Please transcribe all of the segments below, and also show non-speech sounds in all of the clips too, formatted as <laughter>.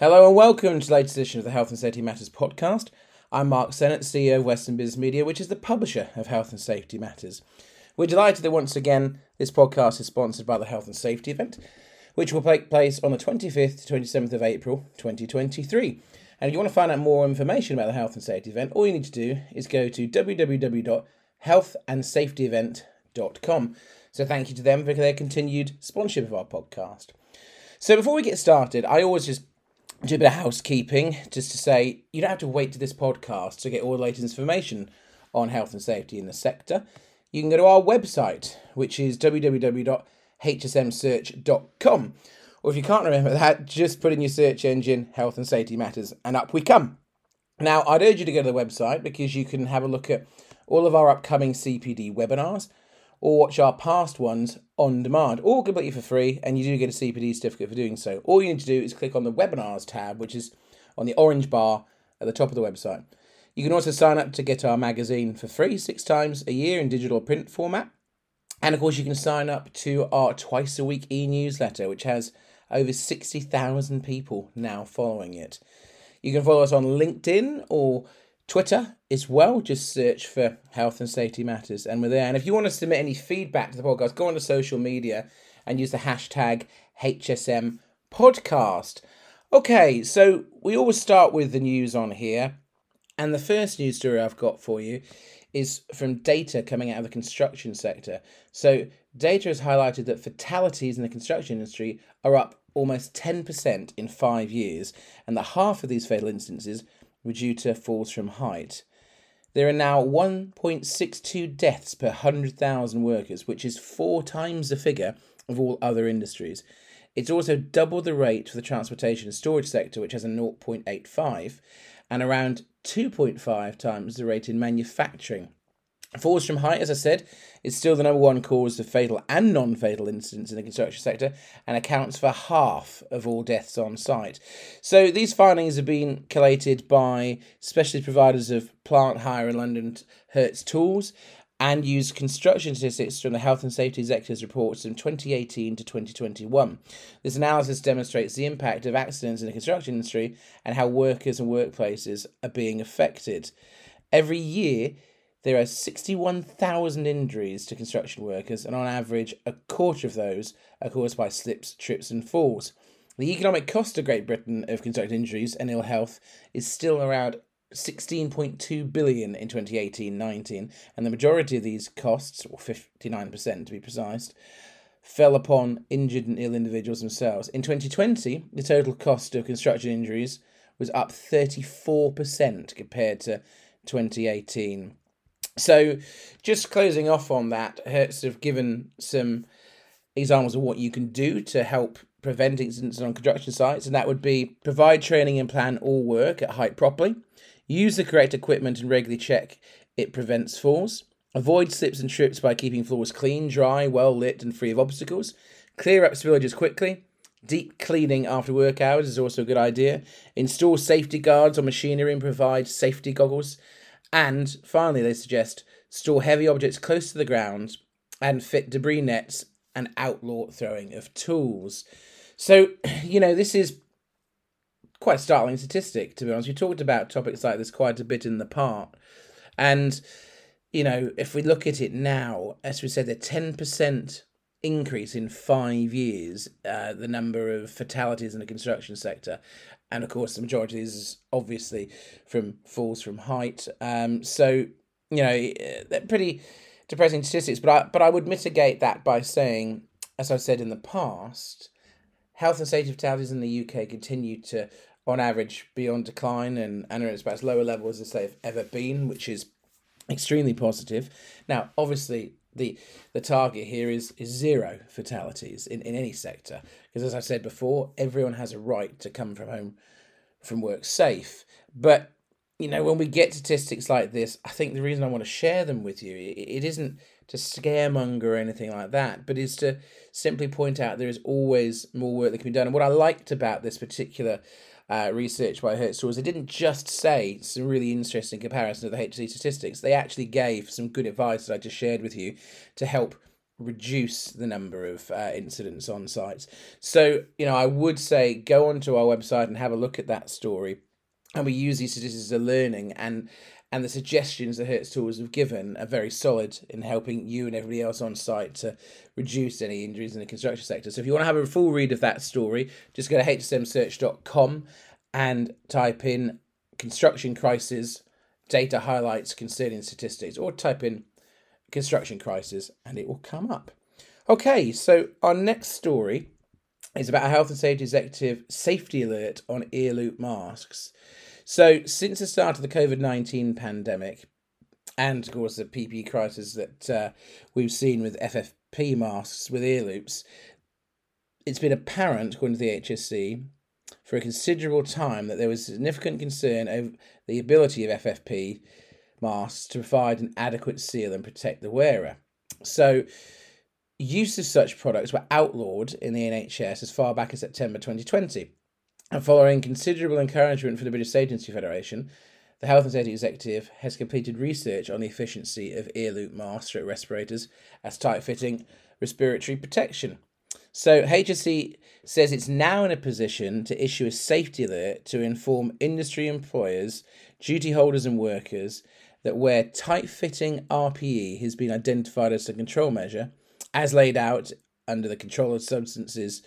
Hello and welcome to the latest edition of the Health and Safety Matters podcast. I'm Mark Sennett, CEO of Western Business Media, which is the publisher of Health and Safety Matters. We're delighted that once again this podcast is sponsored by the Health and Safety event, which will take place on the 25th to 27th of April 2023. And if you want to find out more information about the Health and Safety event, all you need to do is go to www.healthandsafetyevent.com. So thank you to them for their continued sponsorship of our podcast. So before we get started, I always just do a bit of housekeeping just to say you don't have to wait to this podcast to get all the latest information on health and safety in the sector. You can go to our website, which is www.hsmsearch.com. Or if you can't remember that, just put in your search engine Health and Safety Matters and up we come. Now, I'd urge you to go to the website because you can have a look at all of our upcoming CPD webinars or watch our past ones on demand, all completely for free, and you do get a CPD certificate for doing so. All you need to do is click on the webinars tab, which is on the orange bar at the top of the website. You can also sign up to get our magazine for free six times a year in digital print format. And of course, you can sign up to our twice a week e newsletter, which has over 60,000 people now following it. You can follow us on LinkedIn or Twitter as well. Just search for Health and Safety Matters and we're there. And if you want to submit any feedback to the podcast, go on to social media and use the hashtag HSM podcast. Okay, so we always start with the news on here. And the first news story I've got for you is from data coming out of the construction sector. So, data has highlighted that fatalities in the construction industry are up almost 10% in five years, and that half of these fatal instances to falls from height. There are now 1.62 deaths per 100,000 workers, which is four times the figure of all other industries. It's also double the rate for the transportation and storage sector, which has a 0.85, and around 2.5 times the rate in manufacturing, Falls from height, as I said, is still the number one cause of fatal and non fatal incidents in the construction sector and accounts for half of all deaths on site. So these findings have been collated by specialist providers of plant hire in London, Hertz Tools, and used construction statistics from the Health and Safety Executives reports from 2018 to 2021. This analysis demonstrates the impact of accidents in the construction industry and how workers and workplaces are being affected. Every year, there are 61,000 injuries to construction workers, and on average, a quarter of those are caused by slips, trips, and falls. The economic cost of Great Britain of construction injuries and ill health is still around 16.2 billion in 2018-19, and the majority of these costs, or 59% to be precise, fell upon injured and ill individuals themselves. In 2020, the total cost of construction injuries was up 34% compared to 2018. So, just closing off on that, Hertz have given some examples of what you can do to help prevent incidents on construction sites, and that would be provide training and plan all work at height properly, use the correct equipment and regularly check it prevents falls, avoid slips and trips by keeping floors clean, dry, well lit, and free of obstacles, clear up spillages quickly. Deep cleaning after work hours is also a good idea. Install safety guards on machinery and provide safety goggles and finally, they suggest store heavy objects close to the ground and fit debris nets and outlaw throwing of tools. So, <clears throat> you know, this is quite a startling statistic, to be honest. We talked about topics like this quite a bit in the part. And, you know, if we look at it now, as we said, the 10% increase in five years, uh, the number of fatalities in the construction sector and of course the majority is obviously from falls from height. Um, so you know they're pretty depressing statistics, but I but I would mitigate that by saying, as I've said in the past, health and safety fatalities in the UK continue to, on average, be on decline and and are at about as lower levels as they've ever been, which is extremely positive. Now, obviously, the the target here is is zero fatalities in, in any sector. Because as i said before everyone has a right to come from home from work safe. But you know when we get statistics like this i think the reason i want to share them with you it, it isn't to scaremonger or anything like that but is to simply point out there is always more work that can be done. And what i liked about this particular uh, research by Hertz Tools, they didn't just say some really interesting comparison of the HSE statistics. They actually gave some good advice that I just shared with you to help reduce the number of uh, incidents on sites. So, you know, I would say go onto our website and have a look at that story. And we use these statistics as a learning and and the suggestions that Hertz Tools have given are very solid in helping you and everybody else on site to reduce any injuries in the construction sector. So if you want to have a full read of that story, just go to hsmsearch.com and type in construction crisis data highlights concerning statistics or type in construction crisis and it will come up. Okay, so our next story is about a health and safety executive safety alert on ear loop masks. So, since the start of the COVID 19 pandemic, and of course the PPE crisis that uh, we've seen with FFP masks with ear loops, it's been apparent, according to the HSE, for a considerable time that there was significant concern over the ability of FFP masks to provide an adequate seal and protect the wearer. So, use of such products were outlawed in the NHS as far back as September 2020. And following considerable encouragement from the British Agency Federation, the Health and Safety Executive has completed research on the efficiency of ear loop masks or respirators as tight fitting respiratory protection. So HSE says it's now in a position to issue a safety alert to inform industry employers, duty holders, and workers that where tight fitting RPE has been identified as a control measure, as laid out under the Control of Substances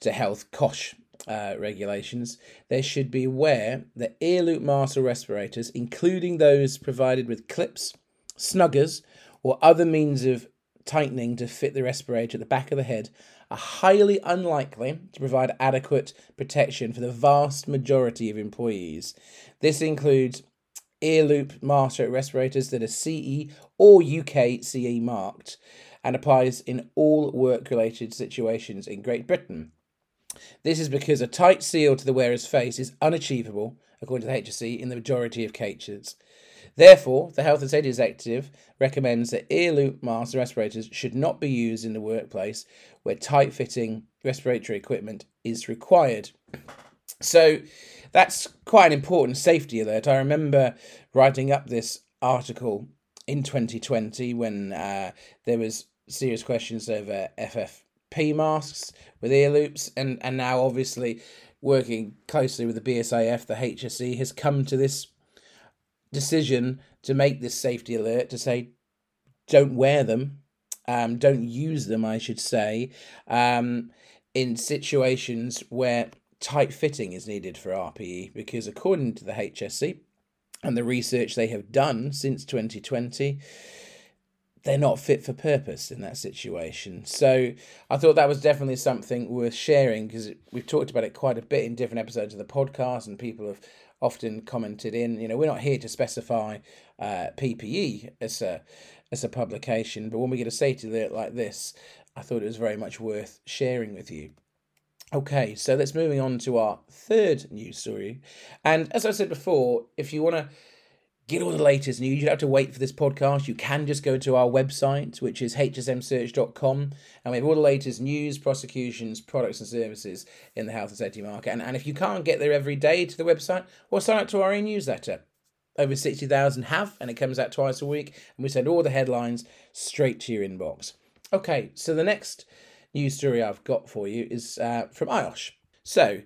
to Health COSHH uh, regulations, they should be aware that ear loop masks or respirators, including those provided with clips, snuggers, or other means of tightening to fit the respirator at the back of the head, are highly unlikely to provide adequate protection for the vast majority of employees. This includes ear loop mask respirators that are CE or UKCA marked and applies in all work related situations in Great Britain. This is because a tight seal to the wearer's face is unachievable, according to the HSE, in the majority of cases. Therefore, the Health and Safety Executive recommends that ear loop masks and respirators should not be used in the workplace where tight fitting respiratory equipment is required. So, that's quite an important safety alert. I remember writing up this article in 2020 when uh, there was serious questions over FFP masks with ear loops, and and now obviously working closely with the BSIF, the HSE has come to this decision to make this safety alert to say don't wear them, um, don't use them, I should say, um, in situations where tight fitting is needed for RPE because, according to the HSE and the research they have done since 2020, they're not fit for purpose in that situation. So I thought that was definitely something worth sharing because we've talked about it quite a bit in different episodes of the podcast, and people have often commented in. You know, we're not here to specify uh, PPE as a as a publication, but when we get a safety alert like this, I thought it was very much worth sharing with you. Okay, so let's moving on to our third news story. And as I said before, if you want to get all the latest news, you don't have to wait for this podcast. You can just go to our website, which is hsmsearch.com, and we have all the latest news, prosecutions, products, and services in the health and safety market. And, and if you can't get there every day to the website, well, sign up to our e newsletter. Over 60,000 have, and it comes out twice a week, and we send all the headlines straight to your inbox. Okay, so the next news story I've got for you is uh, from IOSH. So,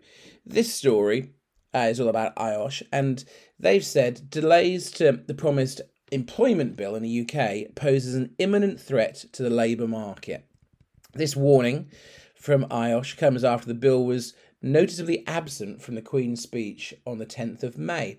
this story uh, is all about IOSH, and they've said delays to the promised employment bill in the UK poses an imminent threat to the labour market. This warning from IOSH comes after the bill was noticeably absent from the Queen's speech on the 10th of May.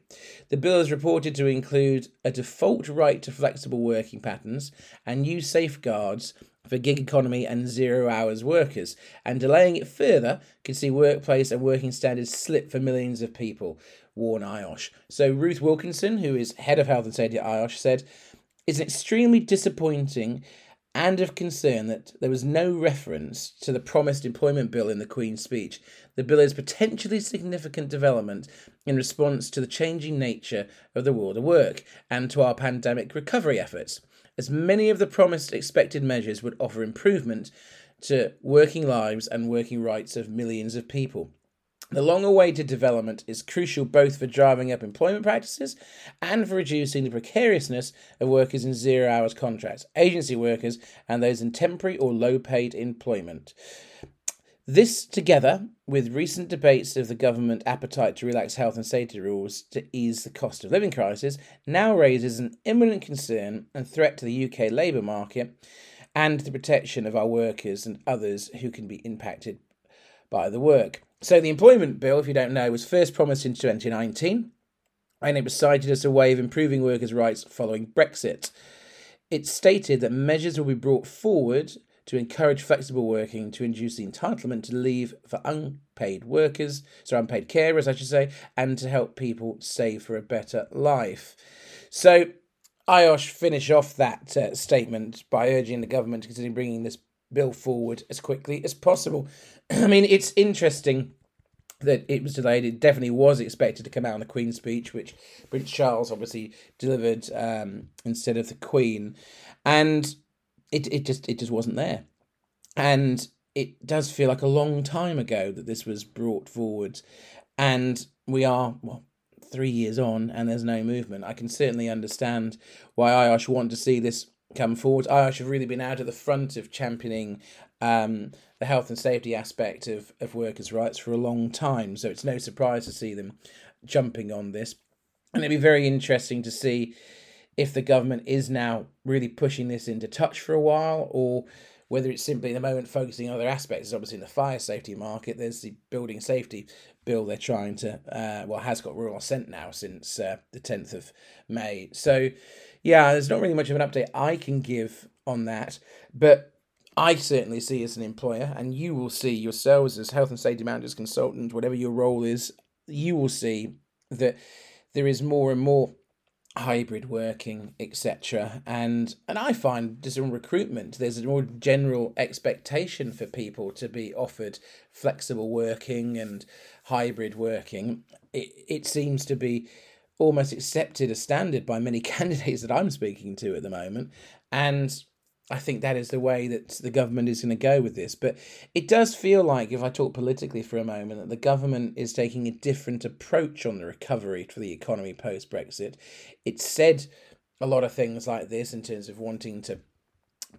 The bill is reported to include a default right to flexible working patterns and new safeguards for gig economy and zero hours workers, and delaying it further could see workplace and working standards slip for millions of people, warn IOSH. So, Ruth Wilkinson, who is head of health and safety at IOSH, said, It's extremely disappointing and of concern that there was no reference to the promised employment bill in the Queen's speech. The bill is potentially significant development in response to the changing nature of the world of work and to our pandemic recovery efforts as many of the promised expected measures would offer improvement to working lives and working rights of millions of people. The long awaited development is crucial both for driving up employment practices and for reducing the precariousness of workers in zero hours contracts, agency workers, and those in temporary or low paid employment. This, together with recent debates of the government appetite to relax health and safety rules to ease the cost of living crisis, now raises an imminent concern and threat to the UK labour market and the protection of our workers and others who can be impacted by the work. So, the employment bill, if you don't know, was first promised in 2019 and it was cited as a way of improving workers' rights following Brexit. It stated that measures will be brought forward to encourage flexible working to induce the entitlement to leave for unpaid workers, so unpaid carers, I should say, and to help people save for a better life. So, IOSH finish off that uh, statement by urging the government to consider bringing this bill forward as quickly as possible. <clears throat> I mean, it's interesting that it was delayed. It definitely was expected to come out on the Queen's speech, which Prince Charles obviously delivered um, instead of the Queen, and it it just it just wasn't there, and it does feel like a long time ago that this was brought forward, and we are well three years on and there's no movement. I can certainly understand why IOSH want to see this come forward. IOSH have really been out at the front of championing um, the health and safety aspect of, of workers' rights for a long time, so it's no surprise to see them jumping on this. And it'd be very interesting to see if the government is now really pushing this into touch for a while or whether it's simply the moment focusing on other aspects. Obviously, in the fire safety market, there's the building safety bill they're trying to, uh, well, has got royal assent now since uh, the 10th of May. So, yeah, there's not really much of an update I can give on that, but I certainly see as an employer, and you will see yourselves as health and safety managers, consultant, whatever your role is, you will see that there is more and more hybrid working, etc. And and I find just in recruitment, there's a more general expectation for people to be offered flexible working and hybrid working. It it seems to be almost accepted as standard by many <laughs> candidates that I'm speaking to at the moment. And I think that is the way that the government is going to go with this. But it does feel like, if I talk politically for a moment, that the government is taking a different approach on the recovery for the economy post Brexit. It said a lot of things like this in terms of wanting to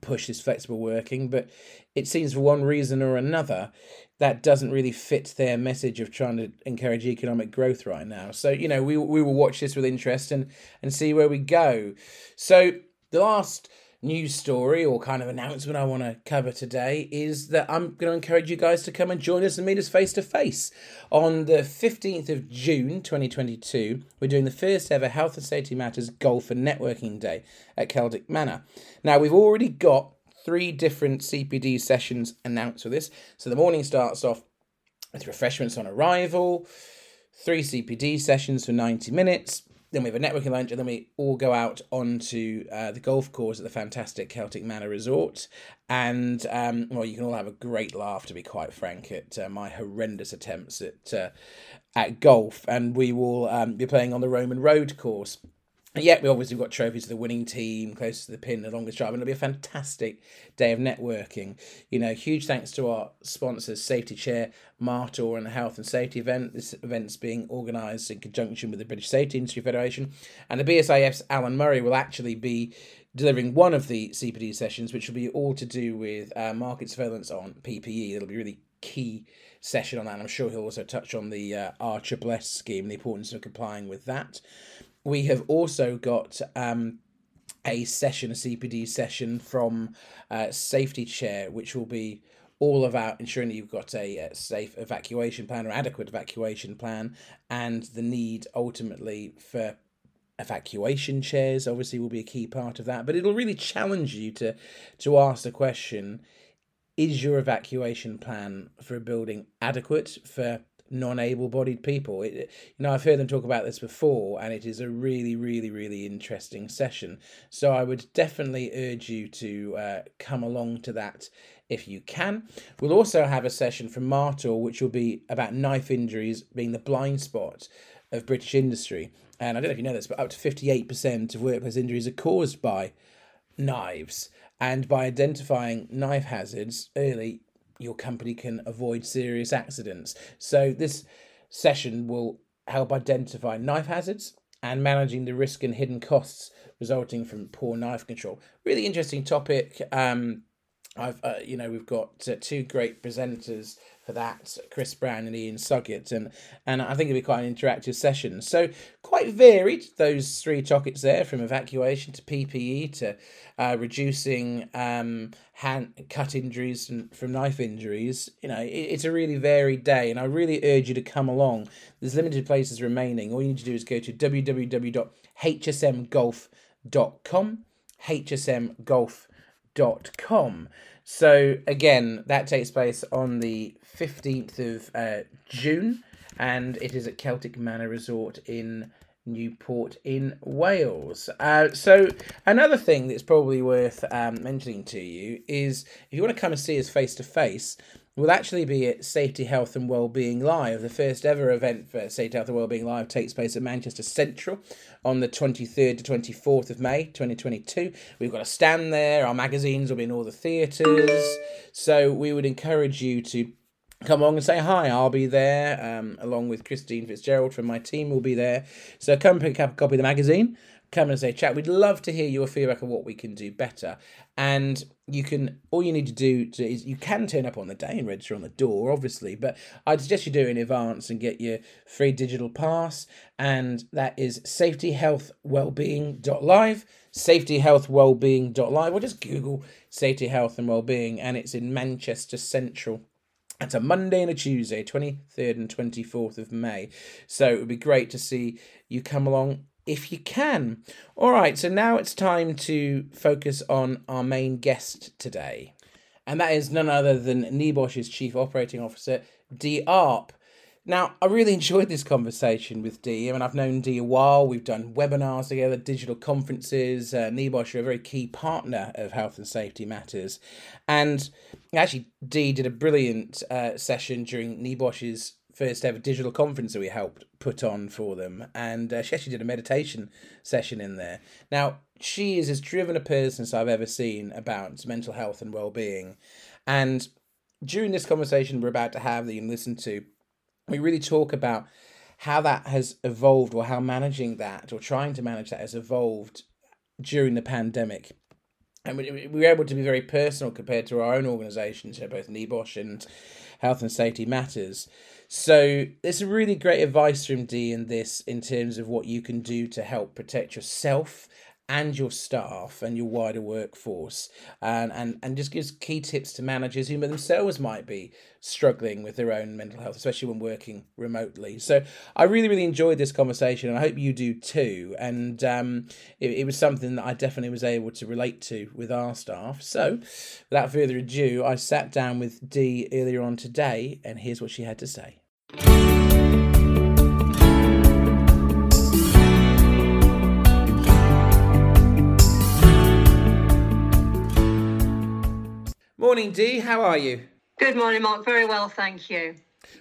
push this flexible working, but it seems for one reason or another that doesn't really fit their message of trying to encourage economic growth right now. So, you know, we, we will watch this with interest and, and see where we go. So, the last news story or kind of announcement I want to cover today is that I'm going to encourage you guys to come and join us and meet us face to face. On the 15th of June 2022, we're doing the first ever Health and Safety Matters Golf and Networking Day at Celtic Manor. Now, we've already got three different CPD sessions announced for this. So the morning starts off with refreshments on arrival, three CPD sessions for 90 minutes then we have a networking lunch, and then we all go out onto uh, the golf course at the fantastic Celtic Manor Resort. And um, well, you can all have a great laugh, to be quite frank, at uh, my horrendous attempts at uh, at golf. And we will um, be playing on the Roman Road course. Yeah, we obviously got trophies to the winning team, close to the pin, the longest drive, and it'll be a fantastic day of networking. You know, huge thanks to our sponsors, Safety Chair, Martor, and the Health and Safety event. This event's being organised in conjunction with the British Safety Industry Federation, and the BSIF's Alan Murray will actually be delivering one of the CPD sessions, which will be all to do with uh, market surveillance on PPE. It'll be a really key session on that. And I'm sure he'll also touch on the uh, RSSS scheme, the importance of complying with that we have also got um, a session, a CPD session from uh, Safety Chair, which will be all about ensuring that you've got a, a, safe evacuation plan or adequate evacuation plan, and the need ultimately for evacuation chairs. Obviously, will be a key part of that. But it'll really challenge you to to ask the question: Is your evacuation plan for a building adequate for non-able-bodied people. It, you know, I've heard them talk about this before, and it is a really, really, really interesting session. So I would definitely urge you to uh, come along to that if you can. We'll also have a session from Martor, which will be about knife injuries being the blind spot of British industry. And I don't know if you know this, but up to 58% of workplace injuries are caused by knives. And by identifying knife hazards early, your company can avoid serious accidents. So this session will help identify knife hazards and managing the risk and hidden costs resulting from poor knife control. Really interesting topic. Um, I've uh, you know we've got uh, two great presenters for that, Chris Brown and Ian Suggett, and and I think it'll be quite an interactive session. So quite varied those three topics there, from evacuation to PPE to uh, reducing um, hand cut injuries and from knife injuries. You know, it, it's a really varied day, and I really urge you to come along. There's limited places remaining. All you need to do is go to www.hsmgolf.com, hsmgolf.com. So again, that takes place on the 15th of uh, June, and it is at Celtic Manor Resort in Newport in Wales. Uh, so another thing that's probably worth um, mentioning to you is if you want to come and see us face to face, will actually be at Safety, Health and Wellbeing Live. The first ever event for Safety, Health and Wellbeing Live takes place at Manchester Central on the 23rd to 24th of May 2022. We've got a stand there, our magazines will be in all the theatres. So we would encourage you to come along and say hi. I'll be there um, along with Christine Fitzgerald from my team will be there. So come pick up a copy of the magazine come and say chat. We'd love to hear your feedback on what we can do better. And you can all you need to do to, is you can turn up on the day and register on the door, obviously, but I'd suggest you do it in advance and get your free digital pass. And that is safetyhealthwellbeing.live, safetyhealthwellbeing.live, or just Google safety, health, and wellbeing, and it's in Manchester Central. It's a Monday and a Tuesday, 23rd and 24th of May. So it would be great to see you come along if you can. All right, so now it's time to focus on our main guest today. And that is none other than NEBOSH's Chief Operating Officer, Dee Arp. Now, I really enjoyed this conversation with Dee. I mean, I've known Dee a while. We've done webinars together, digital conferences. Uh, NEBOSH are a very key partner of Health and Safety Matters. And actually, Dee did a brilliant uh, session during NEBOSH's first ever digital conference that we helped put on for them, and uh, she actually did a meditation session in there. Now, she is as driven a person as I've ever seen about mental health and well being. And during this conversation we're about to have that you can listen to, we really talk about how that has evolved or how managing that or trying to manage that has evolved during the pandemic. And we, we were able to be very personal compared to our own organisations, both NEBOSH and Health and Safety Matters. So there's some really great advice from Dee in this in terms of what you can do to help protect yourself and your staff and your wider workforce and, and, and just gives key tips to managers who themselves might be struggling with their own mental health, especially when working remotely. So I really, really enjoyed this conversation and I hope you do too. And um, it, it was something that I definitely was able to relate to with our staff. So without further ado, I sat down with Dee earlier on today and here's what she had to say. Good morning, Dee. How are you? Good morning, Mark. Very well, thank you.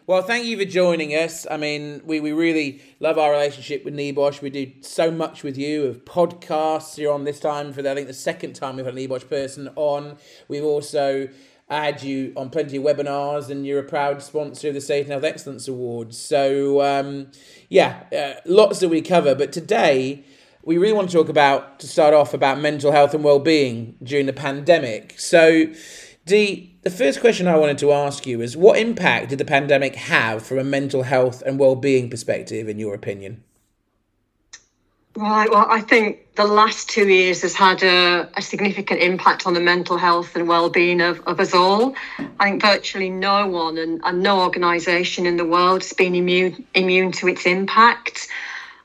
Well, thank you for joining us. I mean, we, we really love our relationship with NEBOSH. We do so much with you of podcasts. You're on this time for, the, I think, the second time we've had a NEBOSH person on. We've also had you on plenty of webinars, and you're a proud sponsor of the Safety and Health Excellence Awards. So, um, yeah, uh, lots that we cover. But today, we really want to talk about, to start off, about mental health and well-being during the pandemic. So, Dee, the first question I wanted to ask you is what impact did the pandemic have from a mental health and well-being perspective in your opinion? Right. Well, I think the last two years has had a, a, significant impact on the mental health and well-being of, of us all. I think virtually no one and, and no organisation in the world has been immune immune to its impact.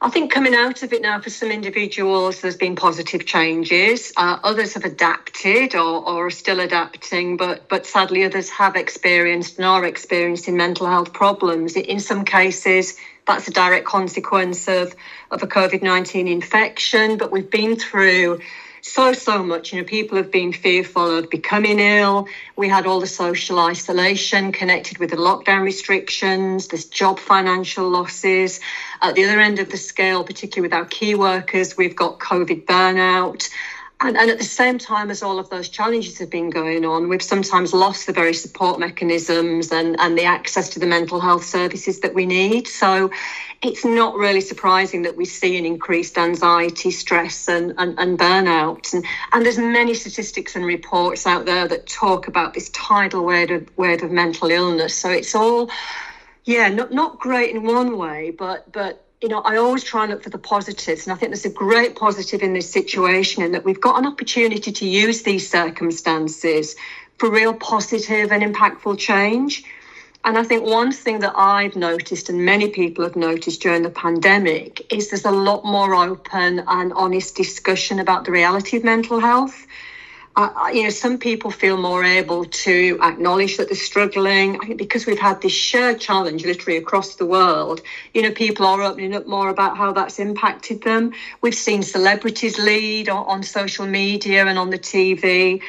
I think coming out of it now for some individuals, there's been positive changes. Uh, others have adapted or, or are still adapting, but but sadly others have experienced and are experiencing mental health problems. In some cases, that's a direct consequence of, of a COVID 19 infection, but we've been through so so much. You know people have been fearful of becoming ill. We had all the social isolation connected with the lockdown restrictions this job financial losses. At the other end of the scale particularly with our key workers we've got covid burnout and, and at the same time as all of those challenges have been going on, we've sometimes lost the very support mechanisms and, and the access to the mental health services that we need. So it's not really surprising that we see an increased anxiety, stress, and, and, and burnout. And, and there's many statistics and reports out there that talk about this tidal wave of, wave of mental illness. So it's all, yeah, not, not great in one way, but but you know, I always try and look for the positives. And I think there's a great positive in this situation in that we've got an opportunity to use these circumstances for real positive and impactful change. And I think one thing that I've noticed, and many people have noticed during the pandemic, is there's a lot more open and honest discussion about the reality of mental health you know, some people feel more able to acknowledge that they're struggling. I think because we've had this shared challenge literally across the world, you know, people are opening up more about how that's impacted them. We've seen celebrities lead on, on social media and on the TV,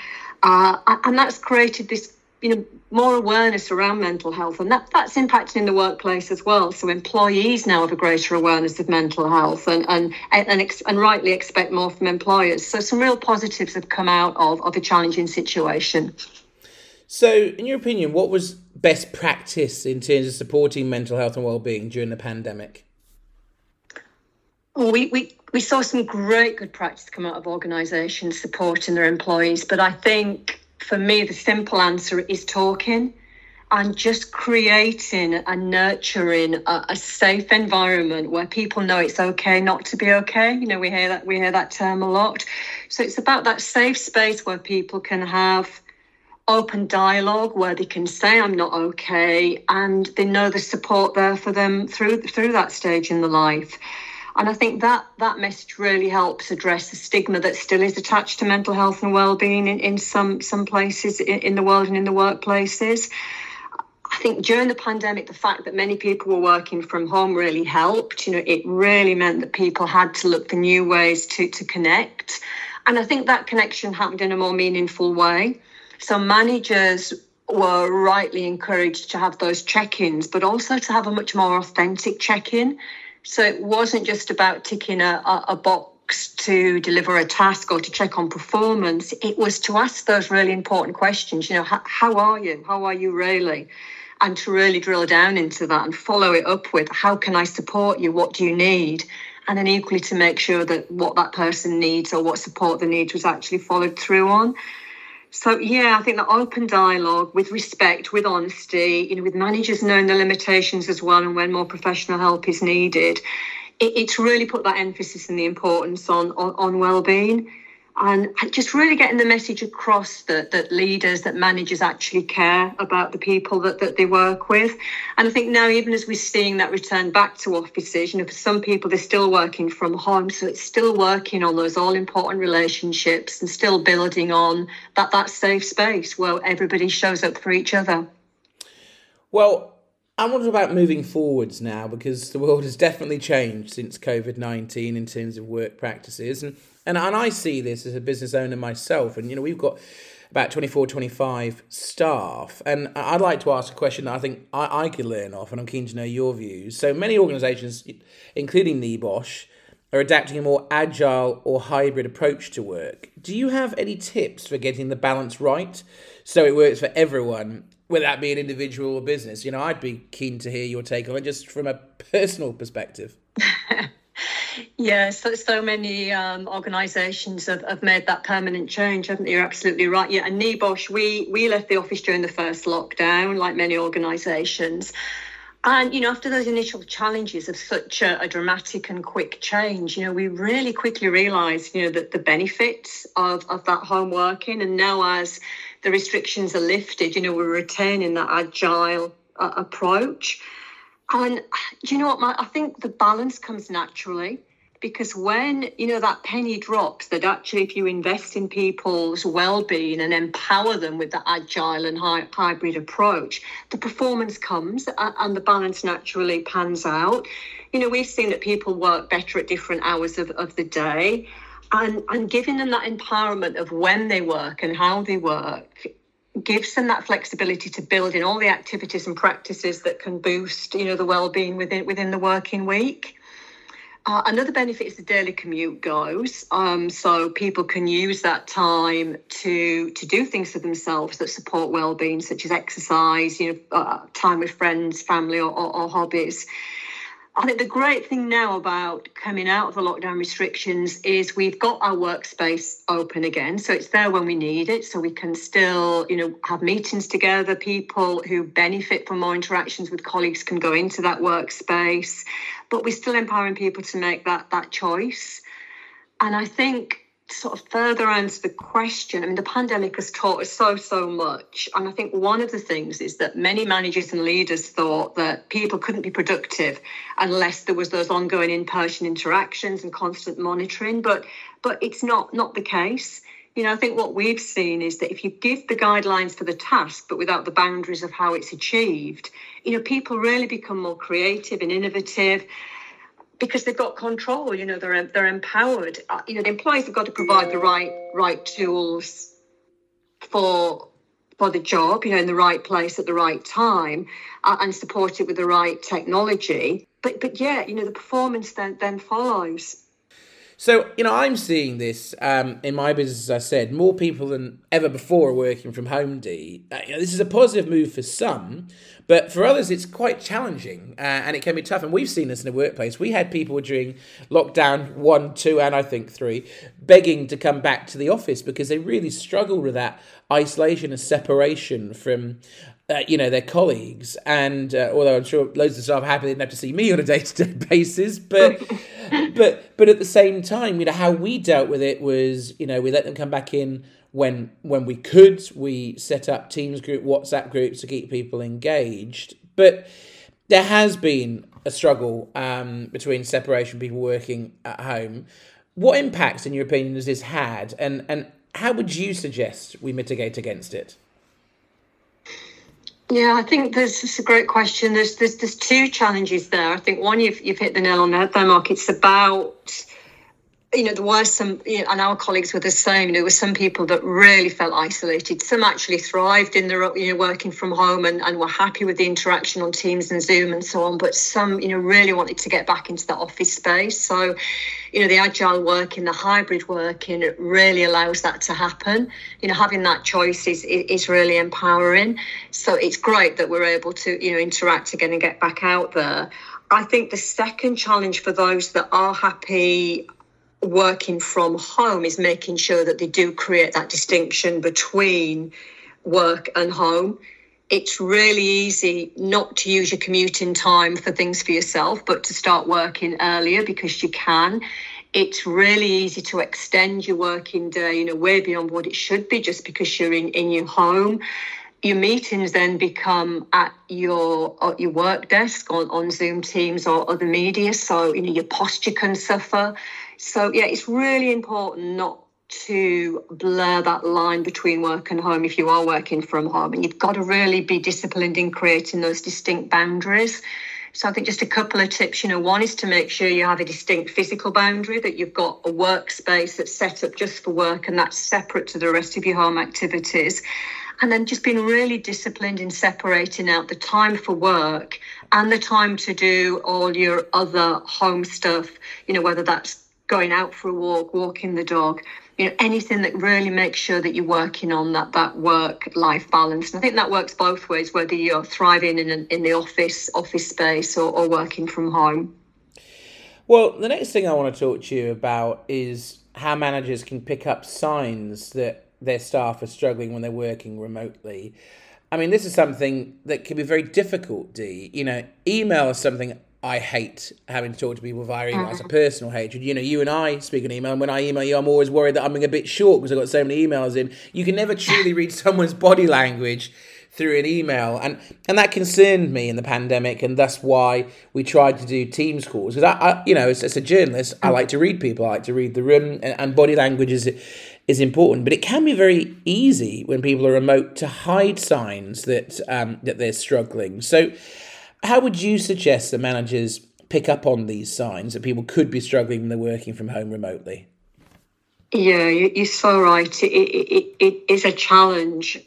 uh, and that's created this you know more awareness around mental health and that that's impacting in the workplace as well. So employees now have a greater awareness of mental health and and and, ex- and rightly expect more from employers. So some real positives have come out of of a challenging situation. So in your opinion what was best practice in terms of supporting mental health and well-being during the pandemic? Well, we, we we saw some great good practice come out of organisations supporting their employees, but I think for me, the simple answer is talking and just creating and nurturing a, a, safe environment where people know it's okay not to be okay. You know, we hear that we hear that term a lot. So it's about that safe space where people can have open dialogue where they can say I'm not okay and they know the support there for them through through that stage in the life. And I think that that message really helps address the stigma that still is attached to mental health and well-being in, in some some places in, in the world and in the workplaces. I think during the pandemic, the fact that many people were working from home really helped. You know, it really meant that people had to look for new ways to, to connect. And I think that connection happened in a more meaningful way. So managers were rightly encouraged to have those check-ins, but also to have a much more authentic check-in. So it wasn't just about ticking a, a, box to deliver a task or to check on performance. It was to ask those really important questions. You know, how, how are you? How are you really? And to really drill down into that and follow it up with how can I support you? What do you need? And then equally to make sure that what that person needs or what support they need was actually followed through on. So yeah, I think that open dialogue with respect, with honesty, you know, with managers knowing the limitations as well and when more professional help is needed, it, it's really put that emphasis and the importance on on, on well-being and just really getting the message across that that leaders that managers actually care about the people that, that they work with. And i think now even as we're seeing that return back to offices you know for some people they're still working from home so it's still working on those all important relationships and still building on that that safe space where everybody shows up for each other. Well I wonder about moving forwards now because the world has definitely changed since COVID 19 in terms of work practices. And, and, and I see this as a business owner myself. And, you know, we've got about 24, 25 staff. And I'd like to ask a question that I think I, I could learn off, and I'm keen to know your views. So many organisations, including NEBOSH, are adapting a more agile or hybrid approach to work. Do you have any tips for getting the balance right so it works for everyone whether that be an individual or business. You know, I'd be keen to hear your take on it just from a personal perspective. <laughs> yeah, so, so many um, organisations have, have made that permanent change, haven't they? You're absolutely right. Yeah, and NEBOSH, we, we left the office during the first lockdown, like many organisations. And, you know, after those initial challenges of such a, a, dramatic and quick change, you know, we really quickly realised, you know, that the benefits of, of that home working. And now as the restrictions are lifted, you know, we're retaining that agile uh, approach. And you know what? I think the balance comes naturally because when you know that penny drops that actually if you invest in people's well-being and empower them with the agile and hybrid approach the performance comes and the balance naturally pans out you know we've seen that people work better at different hours of, of the day and and giving them that empowerment of when they work and how they work gives them that flexibility to build in all the activities and practices that can boost you know the well-being within within the working week Uh, another benefit is the daily commute goes. Um, so people can use that time to to do things for themselves that support well-being, such as exercise, you know, uh, time with friends, family, or, or, or hobbies. I think the great thing now about coming out of the lockdown restrictions is we've got our workspace open again. So it's there when we need it. So we can still, you know, have meetings together. People who benefit from more interactions with colleagues can go into that workspace. But we're still empowering people to make that that choice. And I think sort of further answer the question, I mean, the pandemic has taught us so, so much. And I think one of the things is that many managers and leaders thought that people couldn't be productive unless there was those ongoing in-person interactions and constant monitoring. But but it's not not the case. You know, I think what we've seen is that if you give the guidelines for the task, but without the boundaries of how it's achieved, you know, people really become more creative and innovative because they've got control. You know, they're they're empowered. Uh, you know, the employees have got to provide the right right tools for for the job. You know, in the right place at the right time, uh, and support it with the right technology. But but yeah, you know, the performance then then follows. So, you know, I'm seeing this um, in my business, as I said, more people than ever before are working from home, Dee. Uh, you know, this is a positive move for some, but for others, it's quite challenging uh, and it can be tough. And we've seen this in the workplace. We had people during lockdown one, two, and I think three begging to come back to the office because they really struggled with that isolation and separation from uh, you know their colleagues. And uh, although i'm sure loads of staff are happy they didn't have to see me on a <laughs> day-to-day basis but <laughs> but but at the same time you know how we dealt with it was you know we let them come back in when when we could. We set up teams group whatsapp groups to keep people engaged. But there has been a struggle um, between separation people working at home. What impacts in your opinion has this had? And and how would you suggest we mitigate against it yeah, I think this is a great question. There's there's there's two challenges there. I think one you've you've hit the nail on the head there, Mark. It's about you know, there were some, you know, and our colleagues were the same. There were some people that really felt isolated. Some actually thrived in their, you know, working from home and, and were happy with the interaction on Teams and Zoom and so on. But some, you know, really wanted to get back into the office space. So, you know, the agile working, the hybrid working, really allows that to happen. You know, having that choice is is really empowering. So it's great that we're able to, you know, interact again and get back out there. I think the second challenge for those that are happy working from home is making sure that they do create that distinction between work and home. It's really easy not to use your commuting time for things for yourself, but to start working earlier because you can. It's really easy to extend your working day, you know, way beyond what it should be just because you're in, in your home your meetings then become at your at your work desk on, on Zoom Teams or other media. So you know your posture can suffer. So, yeah, it's really important not to blur that line between work and home if you are working from home. And you've got to really be disciplined in creating those distinct boundaries. So I think just a couple of tips, you know, one is to make sure you have a distinct physical boundary, that you've got a workspace that's set up just for work and that's separate to the rest of your home activities. And then just being really disciplined in separating out the time for work and the time to do all your other home stuff, you know, whether that's going out for a walk, walking the dog, you know, anything that really makes sure that you're working on that that work life balance. And I think that works both ways, whether you're thriving in an, in the office office space or, or working from home. Well, the next thing I want to talk to you about is how managers can pick up signs that their staff are struggling when they're working remotely. I mean, this is something that can be very difficult, Dee. You know, email is something I hate having to talk to people via email. It's a mm-hmm. personal hatred. You know, you and I speak an email, and when I email you, I'm always worried that I'm being a bit short because I've got so many emails in. You can never truly read <laughs> someone's body language through an email, and and that concerned me in the pandemic, and that's why we tried to do Teams calls. Because I, I, you know, as, as, a journalist, I like to read people. I like to read the room, and, and body language is is important. But it can be very easy when people are remote to hide signs that um, that they're struggling. So how would you suggest that managers pick up on these signs that people could be struggling when they're working from home remotely? Yeah, you're so right. It, it, it is a challenge.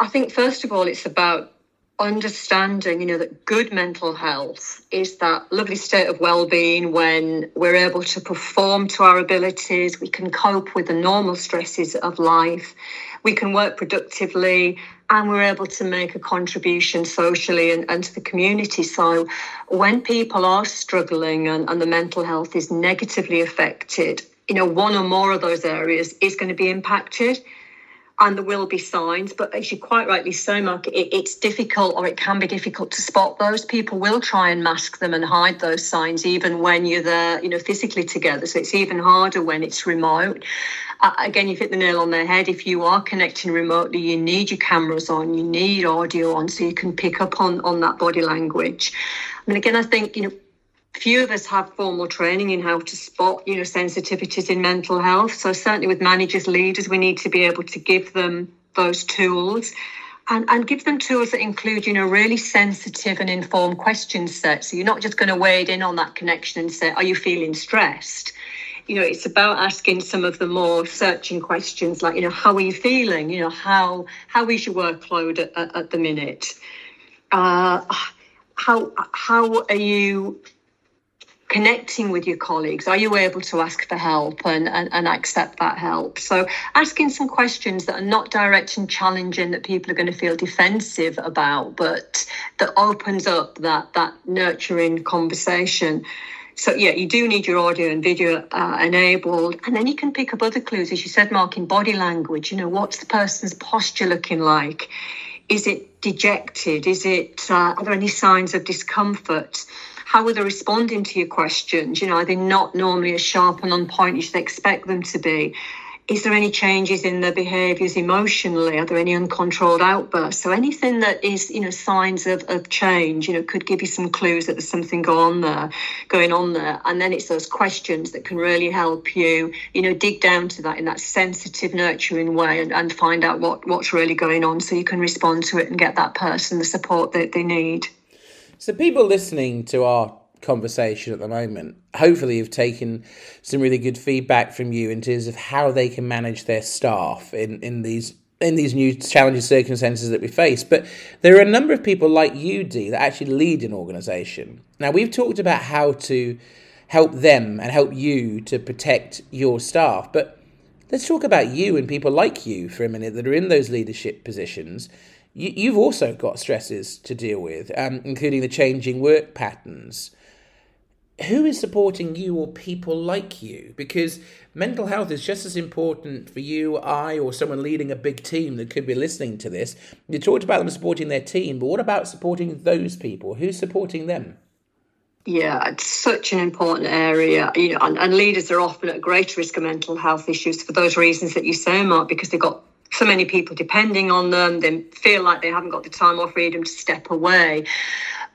I think, first of all, it's about understanding, you know, that good mental health is that lovely state of well-being when we're able to perform to our abilities, we can cope with the normal stresses of life, we can work productively, and we're able to make a contribution socially and, and to the community. So when people are struggling and, and the mental health is negatively affected, you know, one or more of those areas is going to be impacted and there will be signs. But as you quite rightly say, Mark, it, it's difficult or it can be difficult to spot those. People will try and mask them and hide those signs, even when you're there, you know, physically together. So it's even harder when it's remote. Uh, again, you've hit the nail on the head. If you are connecting remotely, you need your cameras on, you need audio on, so you can pick up on on that body language. I mean, again, I think you know few of us have formal training in how to spot you know sensitivities in mental health. So certainly with managers leaders we need to be able to give them those tools and, and give them tools that include you know really sensitive and informed question sets. So you're not just going to wade in on that connection and say are you feeling stressed? You know it's about asking some of the more searching questions like you know how are you feeling? You know how how is your workload at, at, at the minute? Uh, how how are you connecting with your colleagues? Are you able to ask for help and, and, and accept that help? So, asking some questions that are not direct and challenging that people are going to feel defensive about, but that opens up that, that nurturing conversation. So, yeah, you do need your audio and video uh, enabled. And then you can pick up other clues, as you said, Mark, in body language. You know, what's the person's posture looking like? Is it dejected? Is it, uh, are there any signs of discomfort? How are they responding to your questions? You know, are they not normally as sharp and on point as you expect them to be? Is there any changes in their behaviours emotionally? Are there any uncontrolled outbursts? So anything that is, you know, signs of, of change, you know, could give you some clues that there's something going on there, going on there. And then it's those questions that can really help you, you know, dig down to that in that sensitive, nurturing way and, and find out what, what's really going on so you can respond to it and get that person the support that they need. So, people listening to our conversation at the moment hopefully have taken some really good feedback from you in terms of how they can manage their staff in, in these in these new challenging circumstances that we face. But there are a number of people like you, Dee, that actually lead an organisation. Now, we've talked about how to help them and help you to protect your staff, but let's talk about you and people like you for a minute that are in those leadership positions you, have also got stresses to deal with, um, including the changing work patterns. Who is supporting you or people like you? Because mental health is just as important for you, I, or someone leading a big team that could be listening to this. You talked about them supporting their team, but what about supporting those people? Who's supporting them? Yeah, it's such an important area. You know, and, and leaders are often at greater risk of mental health issues for those reasons that you say, Mark, because they've got so many people depending on them. They feel like they haven't got the time or freedom to step away.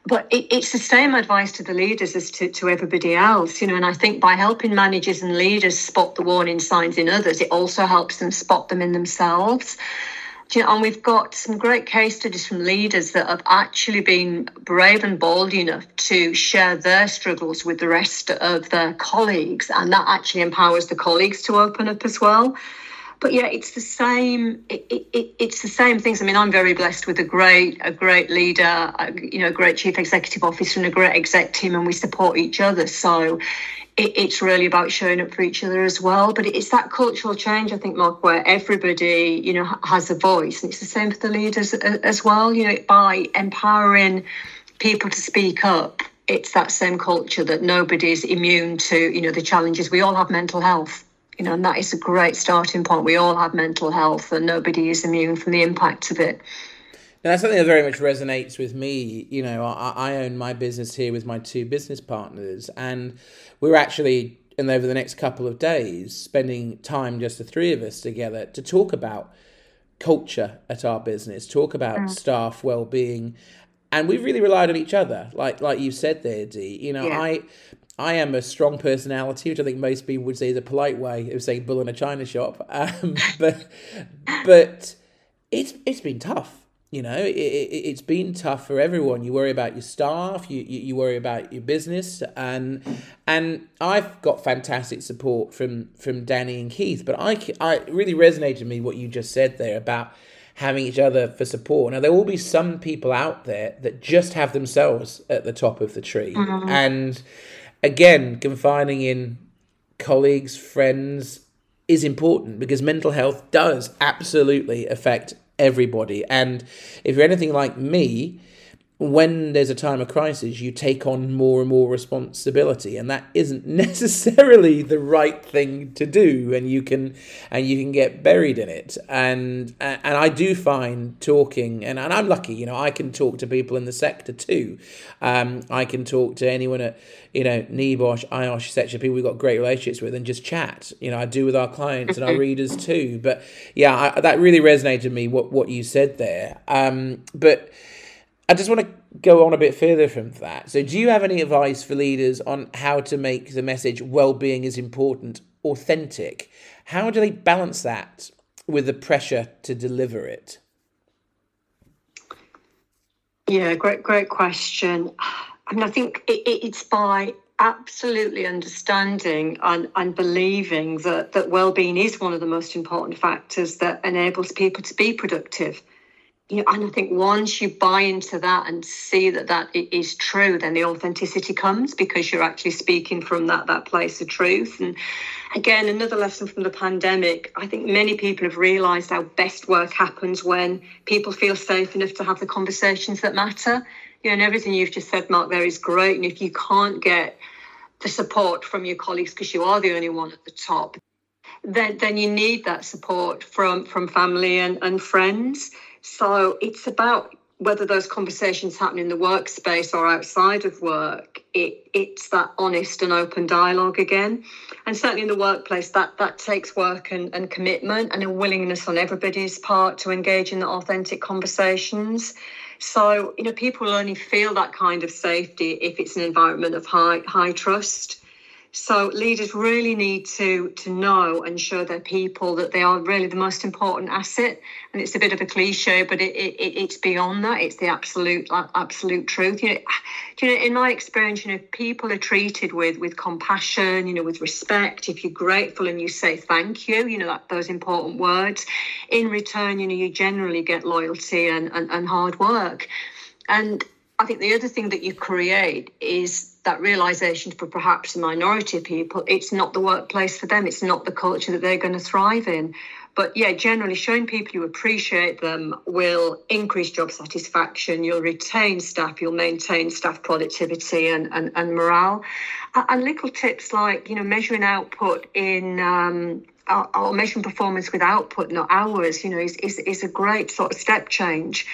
But it, it's the same advice to the leaders as to, to everybody else, you know. And I think by helping managers and leaders spot the warning signs in others, it also helps them spot them in themselves. You know, and we've got some great case studies from leaders that have actually been brave and bold enough to share their struggles with the rest of their colleagues, and that actually empowers the colleagues to open up as well but yeah, it's the same. It, it, it's the same things. I mean, I'm very blessed with a great, a great leader, a, you know, a great chief executive officer, and a great exec team, and we support each other. So it, it's really about showing up for each other as well. But it's that cultural change, I think, Mark, where everybody, you know, has a voice, and it's the same for the leaders uh, as well. You know, by empowering people to speak up it's that same culture that nobody's immune to you know the challenges we all have mental health you know, and that is a great starting point. We all have mental health, and nobody is immune from the impact of it. And that's something that very much resonates with me. You know, I, I own my business here with my two business partners, and we're actually, and over the next couple of days, spending time just the three of us together to talk about culture at our business, talk about mm. staff well-being, and we've really relied on each other. Like like you said there, Dee. You know, yeah. I I am a strong personality, which I think most people would say is a polite way of saying bull in a china shop. Um, <laughs> but but it's it's been tough. You know, it, it, has been tough for everyone. You worry about your staff, you, you, you worry about your business, and and I've got fantastic support from from Danny and Keith. But I, I really resonated with me what you just said there about having each other for support. Now, there will be some people out there that just have themselves at the top of the tree. Mm-hmm. And again, confining in colleagues, friends is important because mental health does absolutely affect everybody. And if you're anything like me, when there's a time of crisis, you take on more and more responsibility, and that isn't <laughs> necessarily the right thing to do, and you can and you can get buried in it. And and I do find talking, and, and I'm lucky, you know, I can talk to people in the sector too. Um, I can talk to anyone at you know NEBOSH, IOSH, etc. People we've got great relationships with, and just chat. You know, I do with our clients and our readers too. But yeah, I, that really resonated with me what what you said there. Um, but I just want to go on a bit further from that. So, do you have any advice for leaders on how to make the message well-being is important authentic? How do they balance that with the pressure to deliver it? Yeah, great, great question. I mean, I think it, it's by absolutely understanding and, and believing that, that well-being is one of the most important factors that enables people to be productive you know, and I think once you buy into that and see that that is true, then the authenticity comes because you're actually speaking from that that place of truth. And again, another lesson from the pandemic, I think many people have realised how best work happens when people feel safe enough to have the conversations that matter. You know, and everything you've just said, Mark, there is great. And if you can't get the support from your colleagues because you are the only one at the top, then then you need that support from from family and, and friends. So it's about whether those conversations happen in the workspace or outside of work, it, it's that honest and open dialogue again. And certainly in the workplace, that, that takes work and, and commitment and a willingness on everybody's part to engage in the authentic conversations. So, you know, people only feel that kind of safety if it's an environment of high high trust. So leaders really need to to know and show their people that they are really the most important asset. And it's a bit of a cliche, but it, it, it's beyond that. It's the absolute absolute truth. You know, you know, in my experience, you know, people are treated with with compassion, you know, with respect. If you're grateful and you say thank you, you know, that, those important words. In return, you know, you generally get loyalty and, and, and hard work. And I think the other thing that you create is that realization for perhaps a minority of people, it's not the workplace for them, it's not the culture that they're going to thrive in. But yeah, generally showing people you appreciate them will increase job satisfaction, you'll retain staff, you'll maintain staff productivity and, and, and morale. And little tips like, you know, measuring output in um, measuring performance with output, not hours, you know, is, is, is a great sort of step change.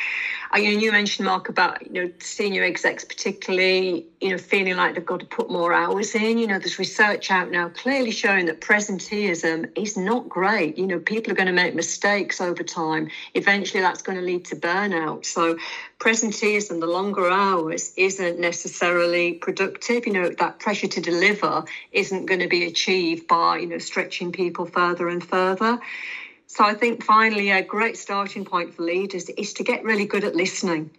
Uh, you know, you mentioned Mark about you know senior execs, particularly you know feeling like they've got to put more hours in. You know, there's research out now clearly showing that presenteeism is not great. You know, people are going to make mistakes over time. Eventually, that's going to lead to burnout. So, presenteeism, the longer hours, isn't necessarily productive. You know, that pressure to deliver isn't going to be achieved by you know stretching people further and further. So I think finally a great starting point for leaders is to get really good at listening.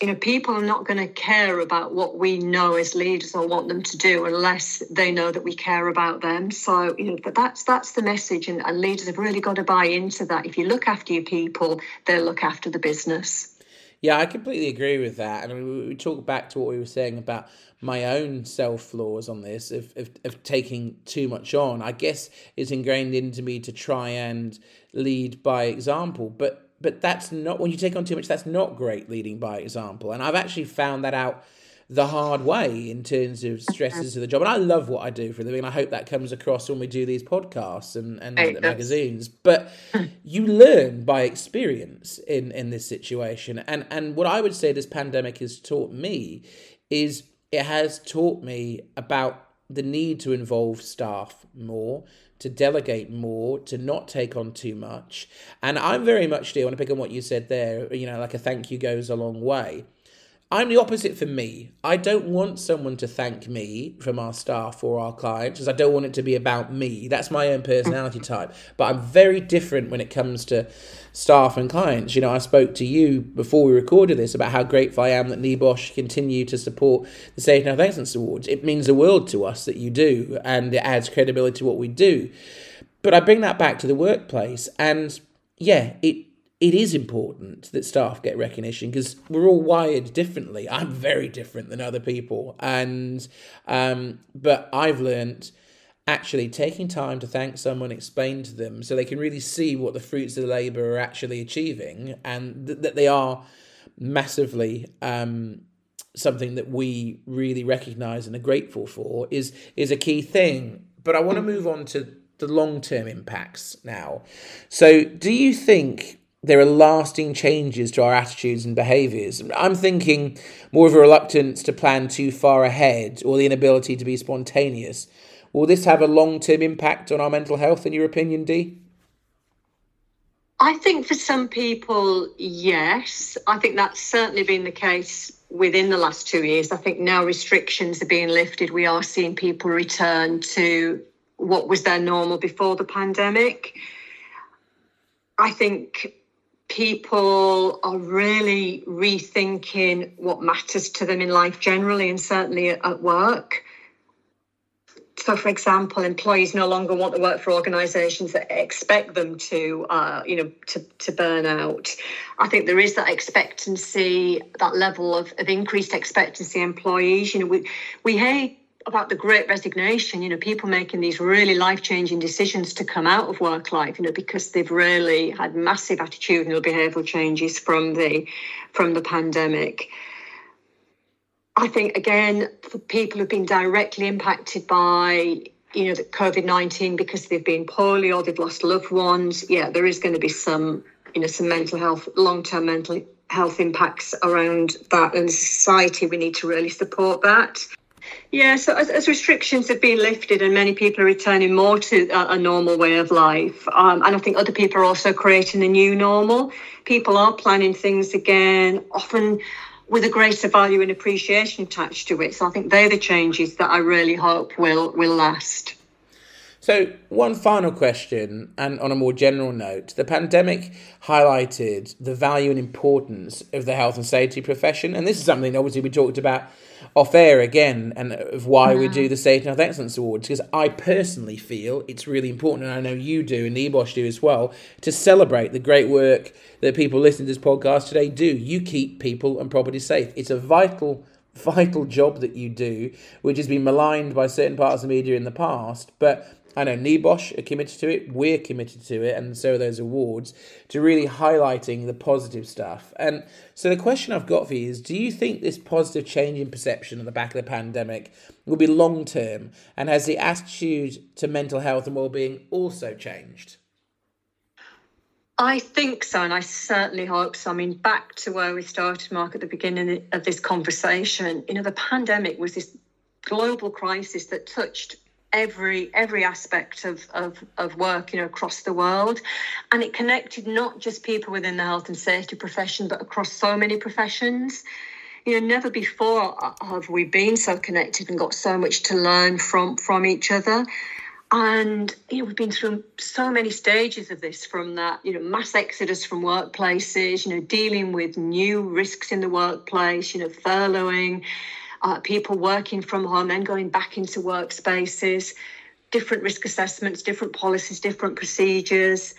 You know, people are not going to care about what we know as leaders or want them to do unless they know that we care about them. So, you know, but that's that's the message, and, and leaders have really got to buy into that. If you look after your people, they'll look after the business. Yeah, I completely agree with that. And mean, we talk back to what we were saying about my own self flaws on this of, of, of taking too much on. I guess it's ingrained into me to try and lead by example, but but that's not when you take on too much. That's not great leading by example. And I've actually found that out the hard way in terms of stresses of the job. And I love what I do for a living. I hope that comes across when we do these podcasts and, and hey, magazines. But you learn by experience in, in this situation. And and what I would say this pandemic has taught me is it has taught me about the need to involve staff more, to delegate more, to not take on too much. And I'm very much, do I want to pick on what you said there, you know, like a thank you goes a long way. I'm the opposite for me. I don't want someone to thank me from our staff or our clients because I don't want it to be about me. That's my own personality mm. type. But I'm very different when it comes to staff and clients. You know, I spoke to you before we recorded this about how grateful I am that NEBOSH continue to support the Safety Health Excellence Awards. It means the world to us that you do, and it adds credibility to what we do. But I bring that back to the workplace, and yeah, it it is important that staff get recognition because we're all wired differently. I'm very different than other people, and um, but I've learned actually taking time to thank someone, explain to them, so they can really see what the fruits of the labour are actually achieving, and th- that they are massively um, something that we really recognise and are grateful for is is a key thing. But I want to move on to the long term impacts now. So, do you think there are lasting changes to our attitudes and behaviours. I'm thinking more of a reluctance to plan too far ahead or the inability to be spontaneous. Will this have a long term impact on our mental health, in your opinion, Dee? I think for some people, yes. I think that's certainly been the case within the last two years. I think now restrictions are being lifted. We are seeing people return to what was their normal before the pandemic. I think people are really rethinking what matters to them in life generally and certainly at work. So, for example, employees no longer want to work for organisations that expect them to, uh, you know, to, to burn out. I think there is that expectancy, that level of, of increased expectancy. Employees, you know, we we hate about the great resignation, you know, people making these really life changing decisions to come out of work life, you know, because they've really had massive attitudinal behavioural changes from the from the pandemic. I think again, for people who've been directly impacted by you know the COVID nineteen because they've been poorly or they've lost loved ones, yeah, there is going to be some you know some mental health, long term mental health impacts around that, and society we need to really support that. Yeah, so as, as, restrictions have been lifted and many people are returning more to a, a normal way of life, um, and I think other people are also creating a new normal, people are planning things again, often with a greater value and appreciation attached to it. So I think they're the changes that I really hope will will last. So, one final question, and on a more general note, the pandemic highlighted the value and importance of the health and safety profession. And this is something, obviously, we talked about off air again and of why we do the Safety and Health Excellence Awards because I personally feel it's really important, and I know you do and NEBOSH do as well, to celebrate the great work that people listening to this podcast today do. You keep people and property safe. It's a vital vital job that you do, which has been maligned by certain parts of the media in the past, but I know NEBOSH are committed to it, we're committed to it, and so are those awards, to really highlighting the positive stuff. And so the question I've got for you is do you think this positive change in perception at the back of the pandemic will be long term? And has the attitude to mental health and well-being also changed? I think so, and I certainly hope so. I mean, back to where we started, Mark, at the beginning of this conversation, you know, the pandemic was this global crisis that touched every every aspect of, of, of work you know across the world. And it connected not just people within the health and safety profession but across so many professions. You know never before have we been so connected and got so much to learn from from each other. And you know we've been through so many stages of this from that you know mass exodus from workplaces you know dealing with new risks in the workplace you know furloughing uh, people working from home, then going back into workspaces, different risk assessments, different policies, different procedures.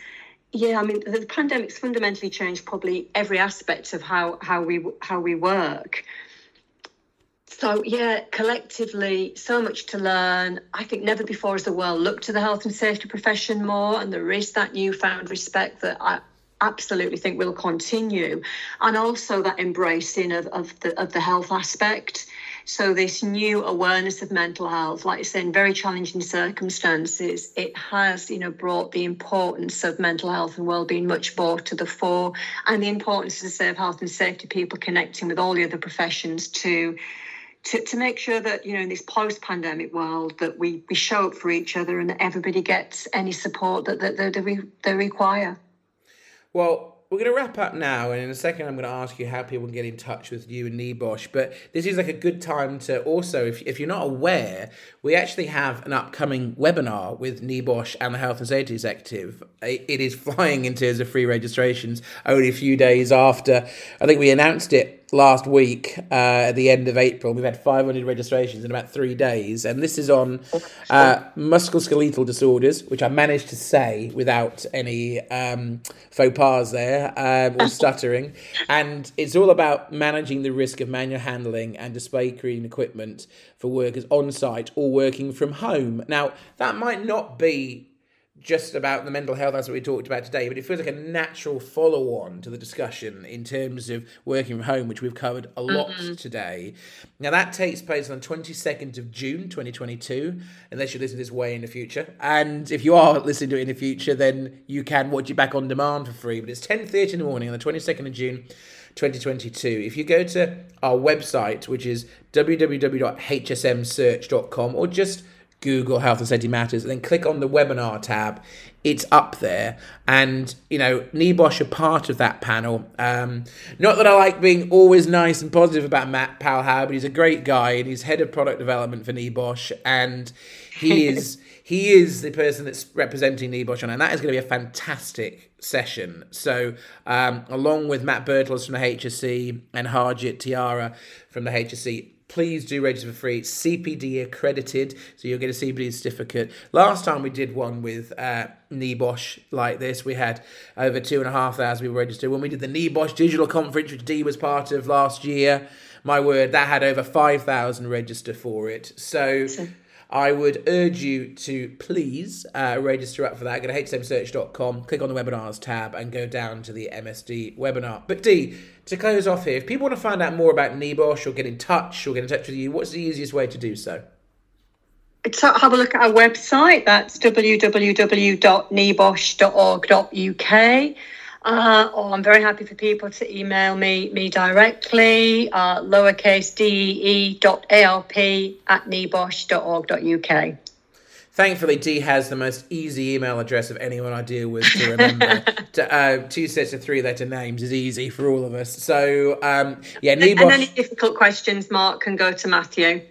Yeah, I mean, the pandemic's fundamentally changed probably every aspect of how how we how we work. So yeah, collectively, so much to learn. I think never before has the world looked to the health and safety profession more, and there is that newfound respect that I absolutely think will continue, and also that embracing of, of the of the health aspect. So this new awareness of mental health, like I say, in very challenging circumstances, it has, you know, brought the importance of mental health and well-being much more to the fore, and the importance of safe health and safety people connecting with all the other professions to to, to make sure that you know in this post-pandemic world that we, we show up for each other and that everybody gets any support that, that, they require. Well, we're going to wrap up now, and in a second, I'm going to ask you how people can get in touch with you and NEBOSH. But this is like a good time to also, if, if you're not aware, we actually have an upcoming webinar with NEBOSH and the Health and Safety Executive. It is flying in terms of free registrations only a few days after I think we announced it last week uh, at the end of April. We've had 500 registrations in about three days, and this is on uh, musculoskeletal disorders, which I managed to say without any um, faux pas there um, or <laughs> stuttering. and it's all about managing the risk of manual handling and display screen equipment for workers on site or working from home. Now, that might not be just about the mental health as we talked about today, but it feels like a natural follow on to the discussion in terms of working from home, which we've covered a lot mm-hmm. today. Now, that takes place on the 22nd of June 2022, unless you listen to this way in the future. And if you are listening to it in the future, then you can watch it back on demand for free. But it's 10.30 in the morning on the 22nd of June. 2022. If you go to our website, which is www.hsmsearch.com, or just Google Health and Safety Matters, and then click on the webinar tab. It's up there, and you know NEBOSH are part of that panel. Um, not that I like being always nice and positive about Matt Powell, but he's a great guy, and he's head of product development for NEBOSH, and he <laughs> is he is the person that's representing NEBOSH on, and that is going to be a fantastic session. So, um, along with Matt Birtles from the HSE and Harjit Tiara from the HSE, please do register for free. It's CPD accredited, so you'll get a CPD certificate. Last time we did one with uh, NEBOSH like this, we had over two and a half thousand people registered. When we did the NEBOSH digital conference, which Dee was part of last year, my word, that had over 5,000 register for it. So. I would urge you to please uh, register up for that. Go to hsmsearch.com, click on the webinars tab, and go down to the MSD webinar. But Dee, to close off here, if people want to find out more about NEBOSH or get in touch or get in touch with you, what's the easiest way to do so? Have a look at our website. That's www.nebosh.org.uk. Uh, or I'm very happy for people to email me me directly, uh, lowercase dee dot arp at nebosh.org.uk. Thankfully, Dee has the most easy email address of anyone I deal with to remember. <laughs> to, uh, two sets of three letter names is easy for all of us. So, um, yeah, Nebosh... And any difficult questions, Mark, can go to Matthew.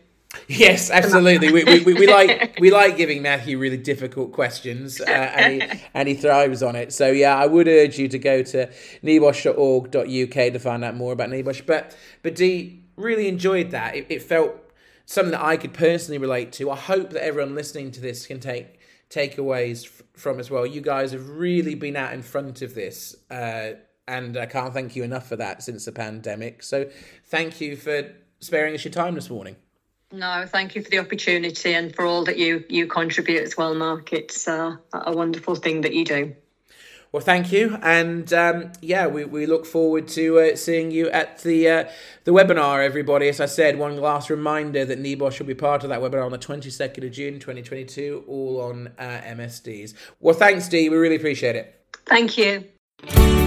Yes, absolutely. we, we, we, like <laughs> we like giving Matthew really difficult questions, uh, and, he, and he thrives on it. So yeah, I would urge you to go to nebosh.org.uk to find out more about Nebosh. But but Dee really enjoyed that. It, it felt something that I could personally relate to. I hope that everyone listening to this can take takeaways f- from as well. You guys have really been out in front of this. Uh, and I can't thank you enough for that since the pandemic. So, thank you for sparing us your time this morning. No, thank you for the opportunity and for all that you you contribute as well, Mark. It's uh, a wonderful thing that you do. Well, thank you, and um, yeah, we, we look forward to uh, seeing you at the uh, the webinar. Everybody, as I said, one last reminder that NEBOSH will be part of that webinar on the twenty second of June, twenty twenty two, all on uh, MSDs. Well, thanks, Dee. We really appreciate it. Thank you.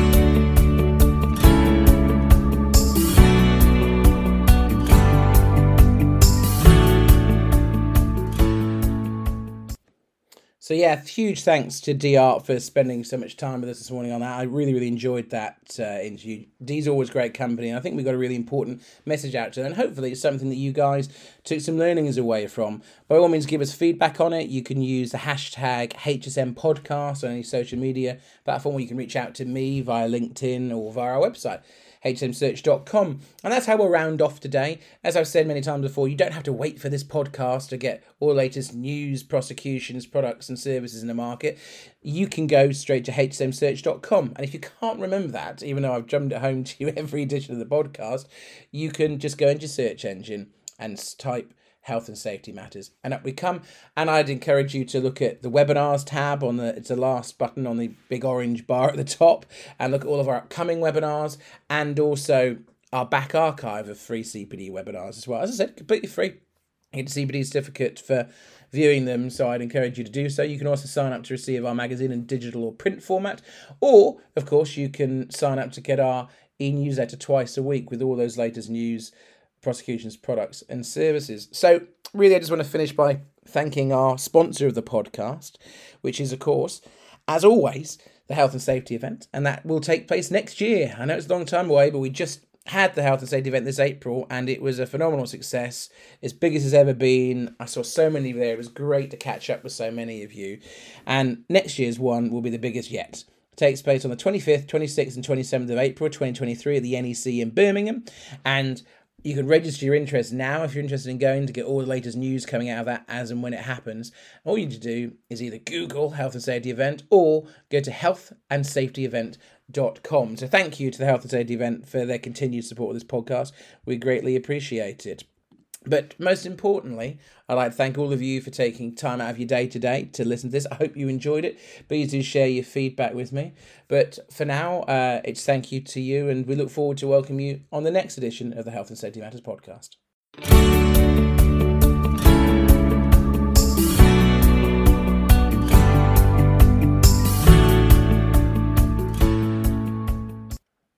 So yeah, huge thanks to Dee Arp for spending so much time with us this morning on that. I really, really enjoyed that uh, interview. Dee's always great company, and I think we got a really important message out to them. And hopefully, it's something that you guys took some learnings away from. By all means, give us feedback on it. You can use the hashtag HSM Podcast on any social media platform, you can reach out to me via LinkedIn or via our website hsmsearch.com. And that's how we'll round off today. As I've said many times before, you don't have to wait for this podcast to get all latest news, prosecutions, products, and services in the market. You can go straight to hsmsearch.com. And if you can't remember that, even though I've drummed it home <laughs> to you every edition of the podcast, you can just go into search engine and type health and safety matters. And up we come. And I'd encourage you to look at the webinars tab on the it's the last button on the big orange bar at the top and look at all of our upcoming webinars and also our back archive of free CPD webinars as well. As I said, completely free. Get a CPD certificate for viewing them, so I'd encourage you to do so. You can also sign up to receive our magazine in digital or print format, or of course, you can sign up to get our e newsletter twice a week with all those latest news prosecution's products and services. So, really, I just want to finish by thanking our sponsor of the podcast, which is, of course, as always, the health and safety event, and that will take place next year. I know it's a long time away, but we just had the health and safety event this April, and it was a phenomenal success, as big as it's ever been. I saw so many there. It was great to catch up with so many of you, and next year's one will be the biggest yet. takes place on the 25th, 26th, and 27th of April 2023 at the NEC in Birmingham. And you can register your interest now if you're interested in going to get all the latest news coming out of that as and when it happens. All you need to do is either Google Health and Safety Event or go to healthandsafetyevent.com. So thank you to the Health and Safety Event for their continued support of this podcast. We greatly appreciate it. But most importantly, I'd like to thank all of you for taking time out of your day today to listen to this. I hope you enjoyed it. Please do share your feedback with me. But for now, uh, it's thank you to you, and we look forward to welcoming you on the next edition of the Health and Safety Matters podcast.